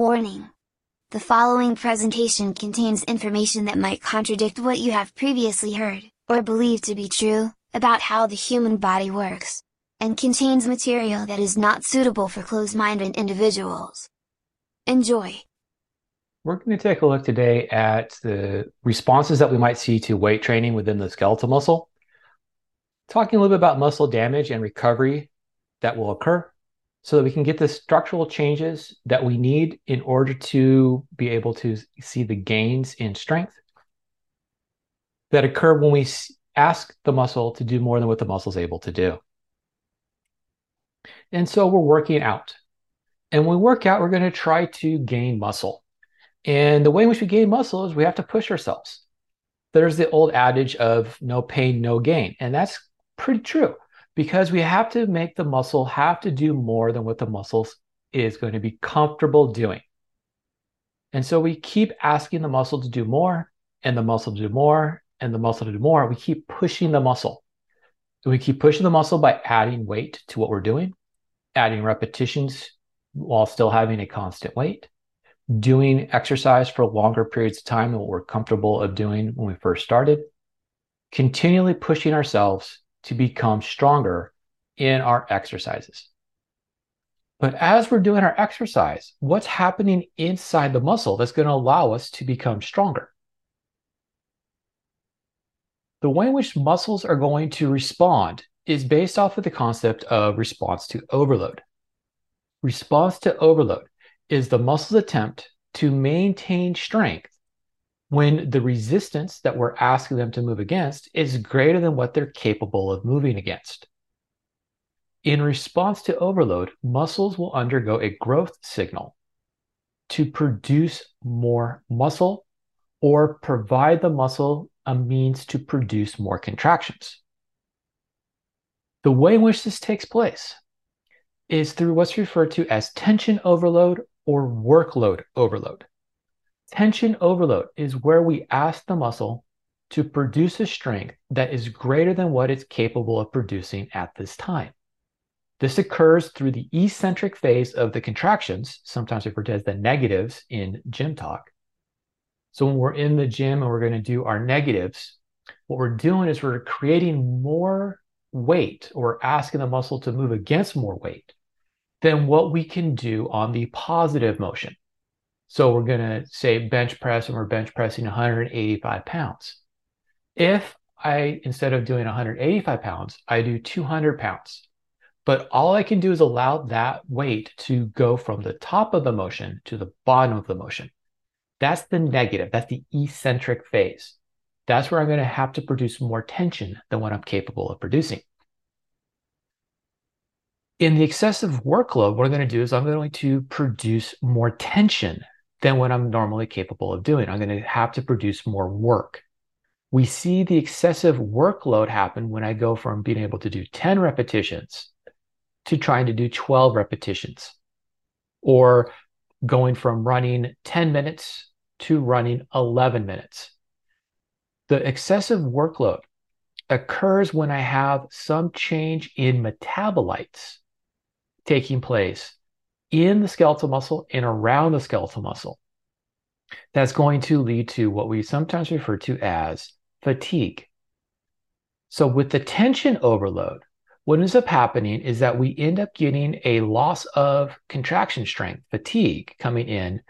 Warning! The following presentation contains information that might contradict what you have previously heard, or believed to be true, about how the human body works, and contains material that is not suitable for closed-minded individuals. Enjoy! We're going to take a look today at the responses that we might see to weight training within the skeletal muscle. Talking a little bit about muscle damage and recovery that will occur so that we can get the structural changes that we need in order to be able to see the gains in strength that occur when we ask the muscle to do more than what the muscle is able to do. And so we're working out. And when we work out, we're going to try to gain muscle. And the way in which we gain muscle is we have to push ourselves. There's the old adage of no pain, no gain. And that's pretty true because we have to make the muscle have to do more than what the muscle is going to be comfortable doing. And so we keep asking the muscle to do more and the muscle to do more and the muscle to do more. We keep pushing the muscle. We keep pushing the muscle by adding weight to what we're doing, adding repetitions while still having a constant weight, doing exercise for longer periods of time than what we're comfortable of doing when we first started, continually pushing ourselves to become stronger in our exercises. But as we're doing our exercise, what's happening inside the muscle that's going to allow us to become stronger? The way in which muscles are going to respond is based off of the concept of response to overload. Response to overload is the muscle's attempt to maintain strength when the resistance that we're asking them to move against is greater than what they're capable of moving against. In response to overload, muscles will undergo a growth signal to produce more muscle or provide the muscle a means to produce more contractions. The way in which this takes place is through what's referred to as tension overload or workload overload. Tension overload is where we ask the muscle to produce a strength that is greater than what it's capable of producing at this time. This occurs through the eccentric phase of the contractions, sometimes referred to as the negatives in gym talk. So when we're in the gym and we're going to do our negatives, what we're doing is we're creating more weight or asking the muscle to move against more weight than what we can do on the positive motion. So we're going to say bench press and we're bench pressing 185 pounds. If I, instead of doing 185 pounds, I do 200 pounds, but all I can do is allow that weight to go from the top of the motion to the bottom of the motion. That's the negative. That's the eccentric phase. That's where I'm going to have to produce more tension than what I'm capable of producing. In the excessive workload, what I'm going to do is I'm going to produce more tension than what I'm normally capable of doing. I'm going to have to produce more work. We see the excessive workload happen when I go from being able to do 10 repetitions to trying to do 12 repetitions, or going from running 10 minutes to running 11 minutes. The excessive workload occurs when I have some change in metabolites taking place in the skeletal muscle and around the skeletal muscle. That's going to lead to what we sometimes refer to as fatigue. So, with the tension overload, what ends up happening is that we end up getting a loss of contraction strength, fatigue coming in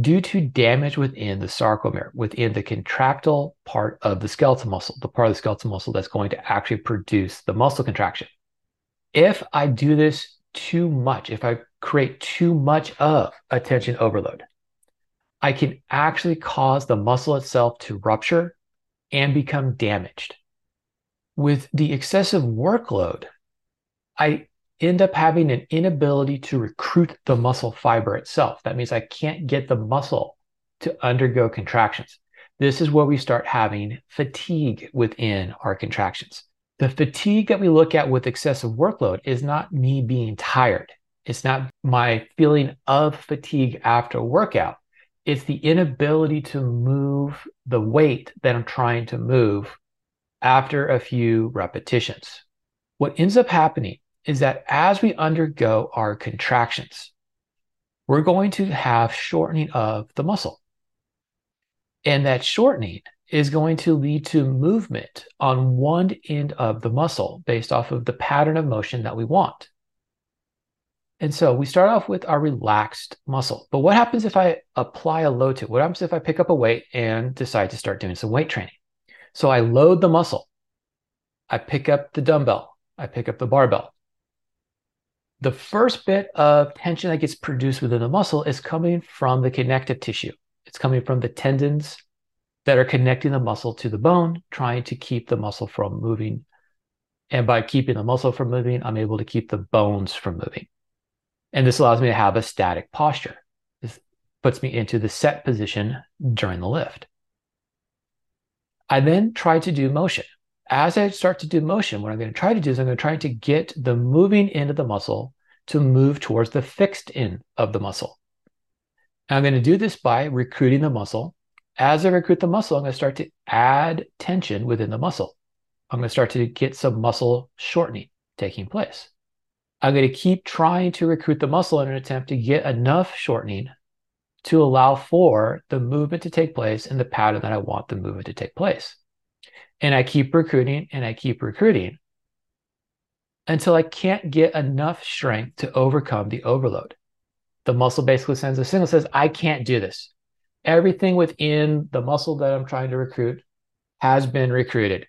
due to damage within the sarcomere, within the contractile part of the skeletal muscle, the part of the skeletal muscle that's going to actually produce the muscle contraction. If I do this too much, if I create too much of a tension overload, I can actually cause the muscle itself to rupture and become damaged. With the excessive workload, I end up having an inability to recruit the muscle fiber itself. That means I can't get the muscle to undergo contractions. This is where we start having fatigue within our contractions. The fatigue that we look at with excessive workload is not me being tired. It's not my feeling of fatigue after a workout. It's the inability to move the weight that I'm trying to move after a few repetitions. What ends up happening is that as we undergo our contractions, we're going to have shortening of the muscle. And that shortening is going to lead to movement on one end of the muscle based off of the pattern of motion that we want. And so we start off with our relaxed muscle. But what happens if I apply a load to it? What happens if I pick up a weight and decide to start doing some weight training? So I load the muscle. I pick up the dumbbell. I pick up the barbell. The first bit of tension that gets produced within the muscle is coming from the connective tissue. It's coming from the tendons that are connecting the muscle to the bone, trying to keep the muscle from moving. And by keeping the muscle from moving, I'm able to keep the bones from moving. And this allows me to have a static posture. This puts me into the set position during the lift. I then try to do motion. As I start to do motion, what I'm going to try to do is I'm going to try to get the moving end of the muscle to move towards the fixed end of the muscle. And I'm going to do this by recruiting the muscle. As I recruit the muscle, I'm going to start to add tension within the muscle. I'm going to start to get some muscle shortening taking place. I'm going to keep trying to recruit the muscle in an attempt to get enough shortening to allow for the movement to take place in the pattern that I want the movement to take place. And I keep recruiting and I keep recruiting until I can't get enough strength to overcome the overload. The muscle basically sends a signal says, I can't do this. Everything within the muscle that I'm trying to recruit has been recruited.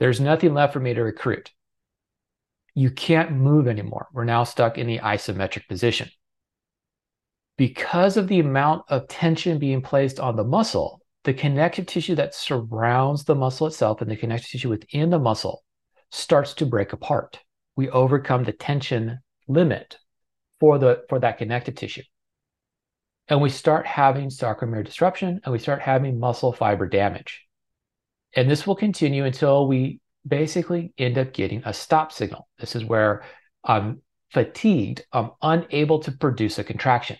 There's nothing left for me to recruit you can't move anymore. We're now stuck in the isometric position. Because of the amount of tension being placed on the muscle, the connective tissue that surrounds the muscle itself and the connective tissue within the muscle starts to break apart. We overcome the tension limit for the for that connective tissue. And we start having sarcomere disruption and we start having muscle fiber damage. And this will continue until we basically end up getting a stop signal. This is where I'm fatigued, I'm unable to produce a contraction.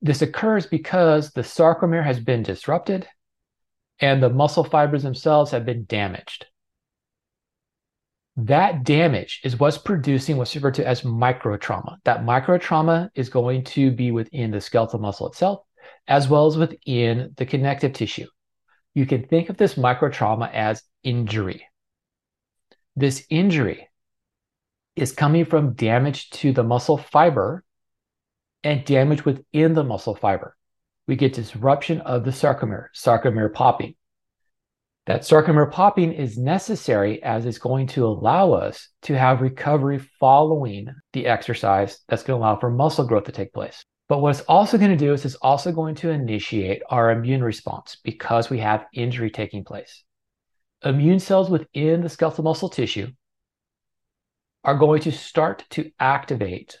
This occurs because the sarcomere has been disrupted and the muscle fibers themselves have been damaged. That damage is what's producing what's referred to as microtrauma. That microtrauma is going to be within the skeletal muscle itself, as well as within the connective tissue. You can think of this microtrauma as injury. This injury is coming from damage to the muscle fiber and damage within the muscle fiber. We get disruption of the sarcomere, sarcomere popping. That sarcomere popping is necessary as it's going to allow us to have recovery following the exercise that's going to allow for muscle growth to take place. But what it's also going to do is it's also going to initiate our immune response because we have injury taking place immune cells within the skeletal muscle tissue are going to start to activate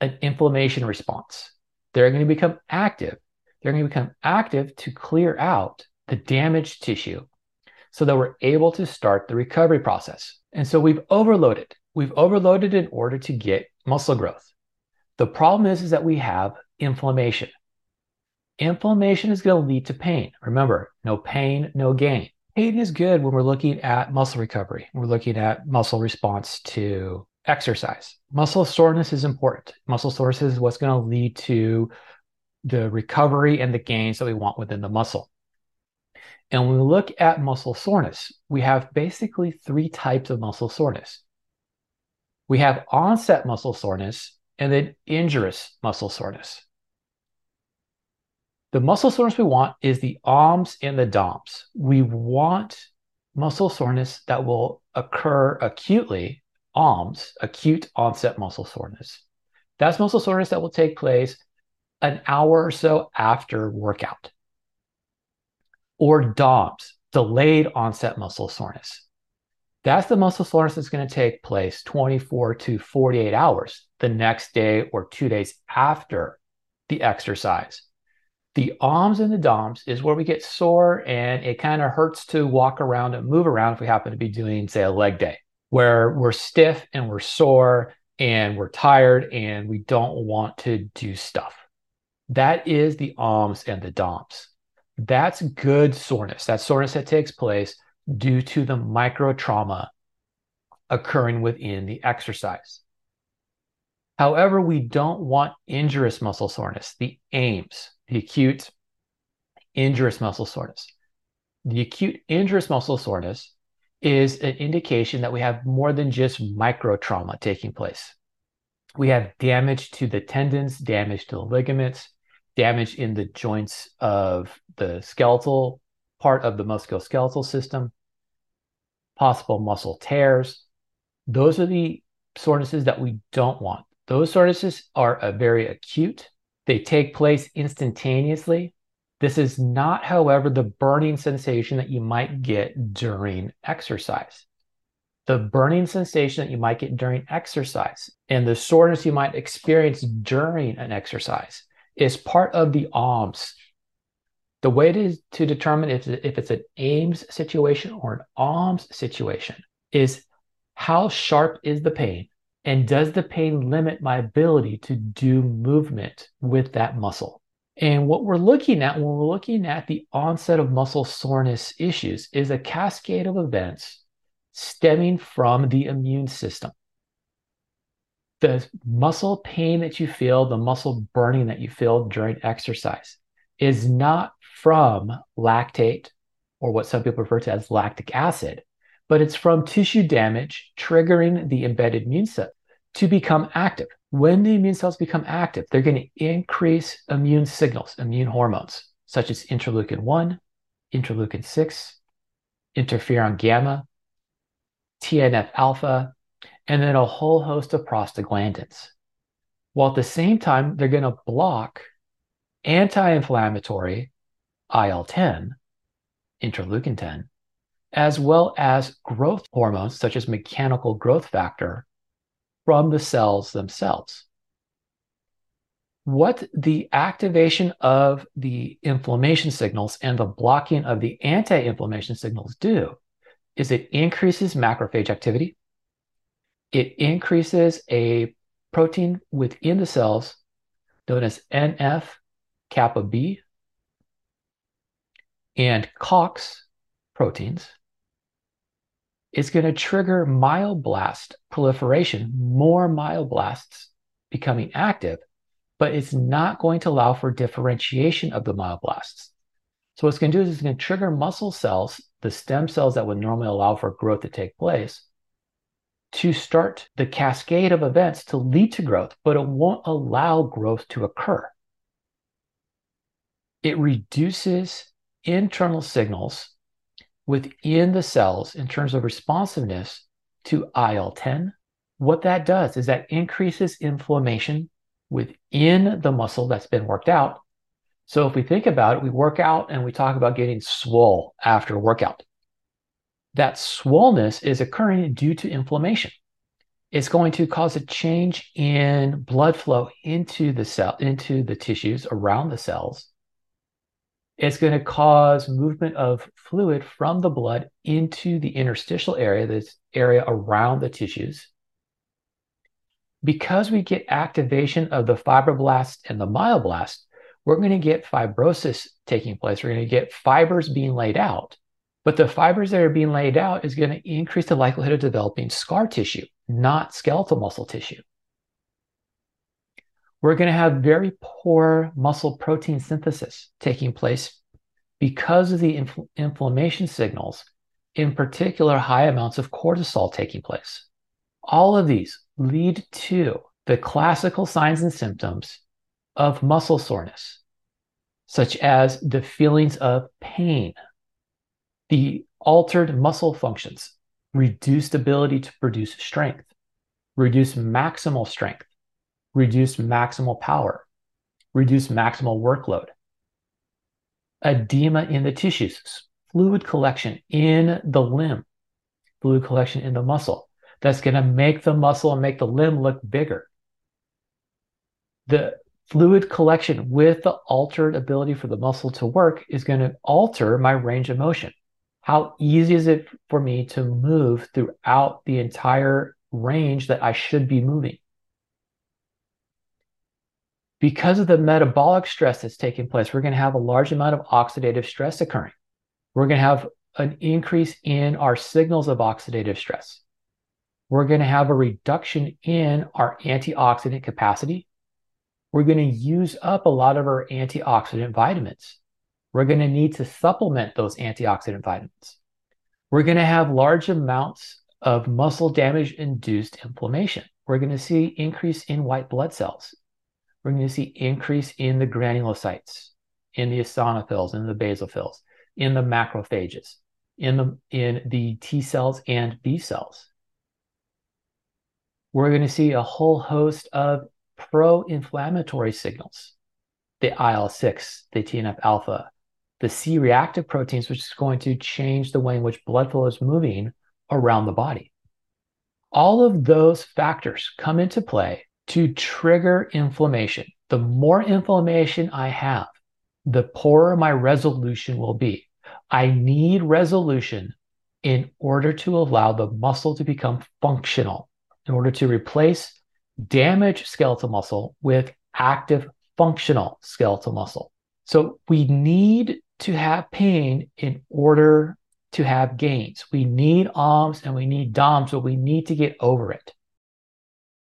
an inflammation response. They're going to become active. They're going to become active to clear out the damaged tissue so that we're able to start the recovery process. And so we've overloaded. We've overloaded in order to get muscle growth. The problem is, is that we have inflammation. Inflammation is going to lead to pain. Remember, no pain, no gain. Pain is good when we're looking at muscle recovery. We're looking at muscle response to exercise. Muscle soreness is important. Muscle soreness is what's going to lead to the recovery and the gains that we want within the muscle. And when we look at muscle soreness, we have basically three types of muscle soreness. We have onset muscle soreness and then injurious muscle soreness. The muscle soreness we want is the OMS and the DOMS. We want muscle soreness that will occur acutely, OMS, acute onset muscle soreness. That's muscle soreness that will take place an hour or so after workout. Or DOMS, delayed onset muscle soreness. That's the muscle soreness that's going to take place 24 to 48 hours the next day or two days after the exercise. The OMS and the DOMS is where we get sore and it kind of hurts to walk around and move around if we happen to be doing, say, a leg day, where we're stiff and we're sore and we're tired and we don't want to do stuff. That is the OMS and the DOMS. That's good soreness. That soreness that takes place due to the micro trauma occurring within the exercise. However, we don't want injurious muscle soreness, the AIMS, the acute injurious muscle soreness. The acute injurious muscle soreness is an indication that we have more than just micro trauma taking place. We have damage to the tendons, damage to the ligaments, damage in the joints of the skeletal part of the musculoskeletal system, possible muscle tears. Those are the sorenesses that we don't want. Those sorenesses are very acute. They take place instantaneously. This is not, however, the burning sensation that you might get during exercise. The burning sensation that you might get during exercise and the soreness you might experience during an exercise is part of the AUMS. The way to, to determine if, if it's an AIMS situation or an AUMS situation is how sharp is the pain and does the pain limit my ability to do movement with that muscle? And what we're looking at when we're looking at the onset of muscle soreness issues is a cascade of events stemming from the immune system. The muscle pain that you feel, the muscle burning that you feel during exercise is not from lactate or what some people refer to as lactic acid, but it's from tissue damage triggering the embedded immune cell to become active. When the immune cells become active, they're going to increase immune signals, immune hormones, such as interleukin 1, interleukin 6, interferon gamma, TNF alpha, and then a whole host of prostaglandins. While at the same time, they're going to block anti inflammatory IL 10, interleukin 10, as well as growth hormones such as mechanical growth factor from the cells themselves. What the activation of the inflammation signals and the blocking of the anti inflammation signals do is it increases macrophage activity, it increases a protein within the cells known as NF kappa B and COX proteins is going to trigger myoblast proliferation, more myoblasts becoming active, but it's not going to allow for differentiation of the myoblasts. So what's going to do is it's going to trigger muscle cells, the stem cells that would normally allow for growth to take place, to start the cascade of events to lead to growth, but it won't allow growth to occur. It reduces internal signals within the cells in terms of responsiveness to IL 10. What that does is that increases inflammation within the muscle that's been worked out. So if we think about it, we work out and we talk about getting swole after a workout. That swollenness is occurring due to inflammation. It's going to cause a change in blood flow into the cell, into the tissues around the cells it's going to cause movement of fluid from the blood into the interstitial area, this area around the tissues. Because we get activation of the fibroblast and the myoblast, we're going to get fibrosis taking place. We're going to get fibers being laid out. But the fibers that are being laid out is going to increase the likelihood of developing scar tissue, not skeletal muscle tissue we're going to have very poor muscle protein synthesis taking place because of the infl- inflammation signals, in particular, high amounts of cortisol taking place. All of these lead to the classical signs and symptoms of muscle soreness, such as the feelings of pain, the altered muscle functions, reduced ability to produce strength, reduced maximal strength, reduce maximal power, reduce maximal workload. Edema in the tissues, fluid collection in the limb, fluid collection in the muscle. That's going to make the muscle and make the limb look bigger. The fluid collection with the altered ability for the muscle to work is going to alter my range of motion. How easy is it for me to move throughout the entire range that I should be moving? Because of the metabolic stress that's taking place, we're going to have a large amount of oxidative stress occurring. We're going to have an increase in our signals of oxidative stress. We're going to have a reduction in our antioxidant capacity. We're going to use up a lot of our antioxidant vitamins. We're going to need to supplement those antioxidant vitamins. We're going to have large amounts of muscle damage induced inflammation. We're going to see increase in white blood cells. We're going to see increase in the granulocytes, in the eosinophils, in the basophils, in the macrophages, in the in the T cells and B cells. We're going to see a whole host of pro-inflammatory signals, the IL-6, the TNF alpha, the C-reactive proteins, which is going to change the way in which blood flow is moving around the body. All of those factors come into play to trigger inflammation. The more inflammation I have, the poorer my resolution will be. I need resolution in order to allow the muscle to become functional, in order to replace damaged skeletal muscle with active functional skeletal muscle. So we need to have pain in order to have gains. We need OMS and we need DOMS, but we need to get over it.